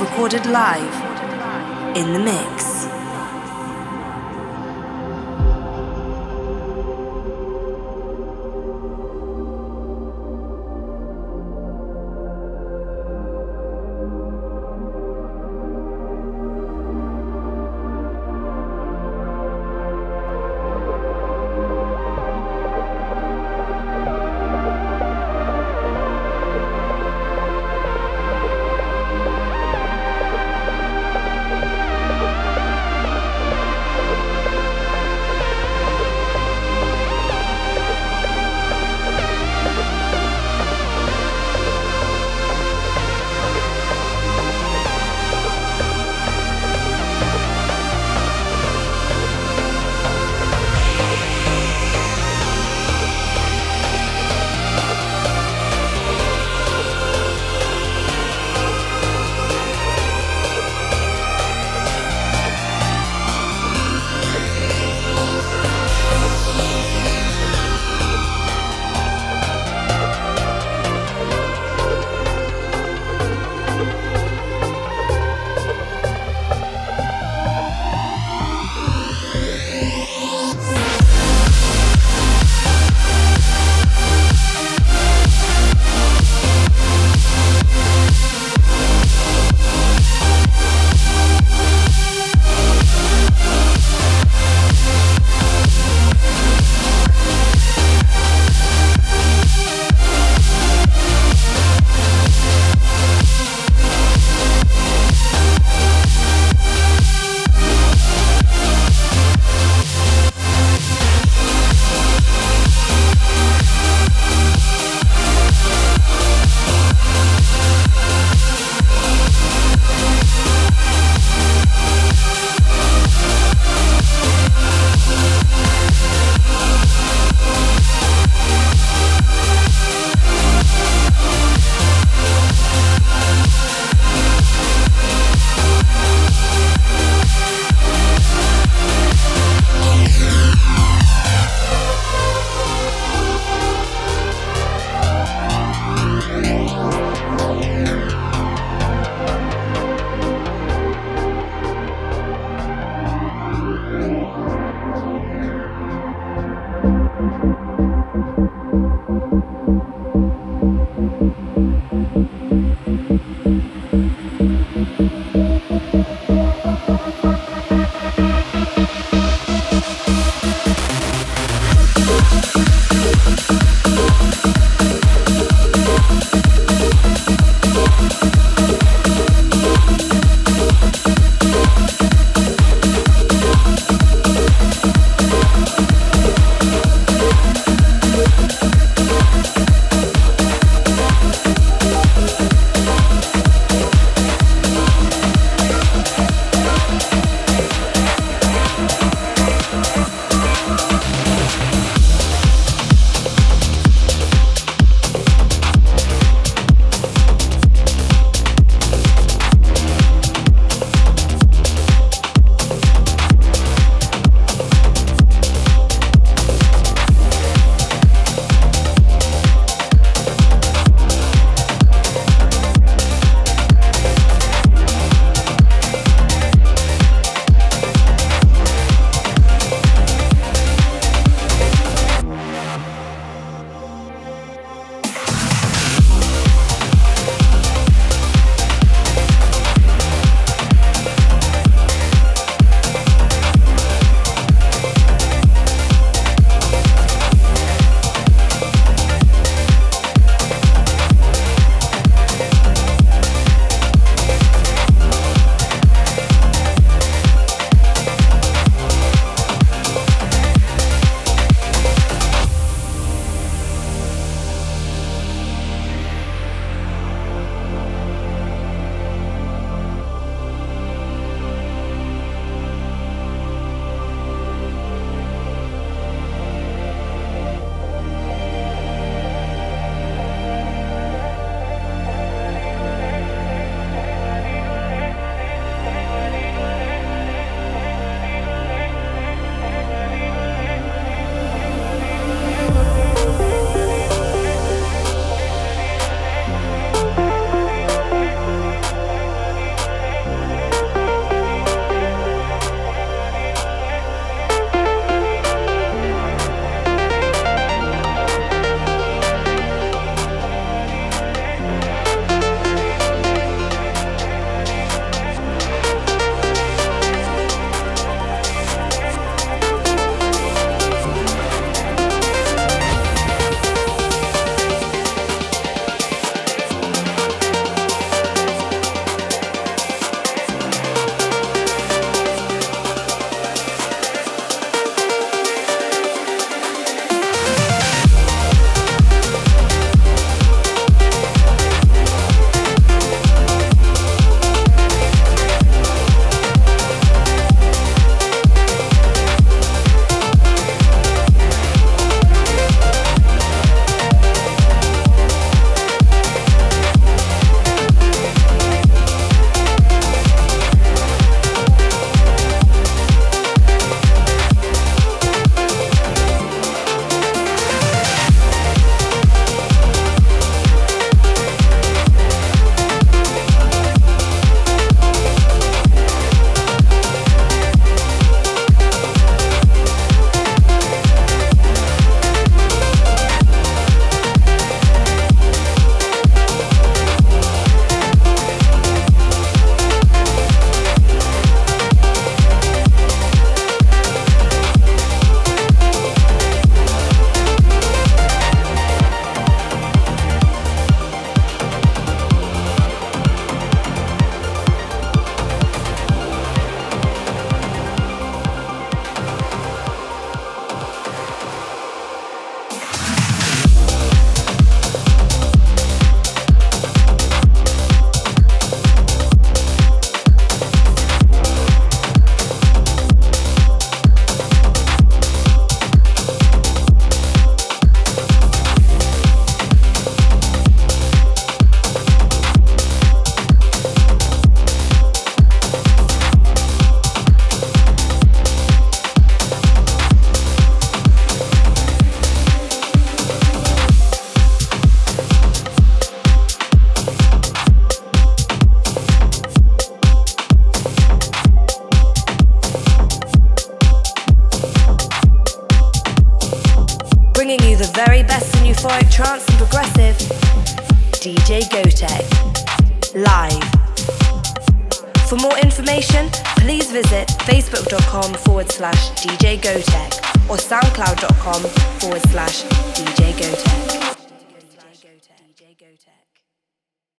Recorded live in the mix.